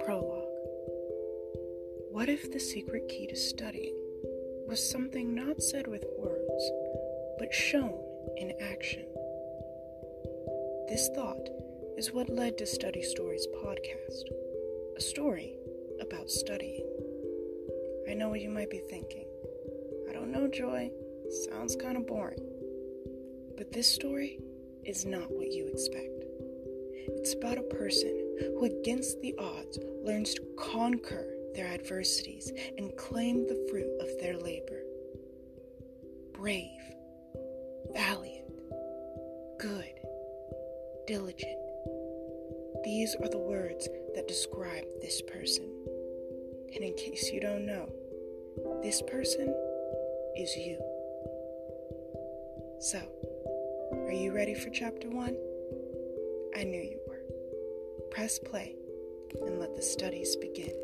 Prologue What if the secret key to studying was something not said with words, but shown in action? This thought is what led to Study Stories podcast, a story about studying. I know what you might be thinking. I don't know, Joy. Sounds kind of boring. But this story is not what you expect. It's about a person who, against the odds, learns to conquer their adversities and claim the fruit of their labor. Brave, valiant, good, diligent. These are the words that describe this person. And in case you don't know, this person is you. So, are you ready for chapter one? I knew you were. Press play and let the studies begin.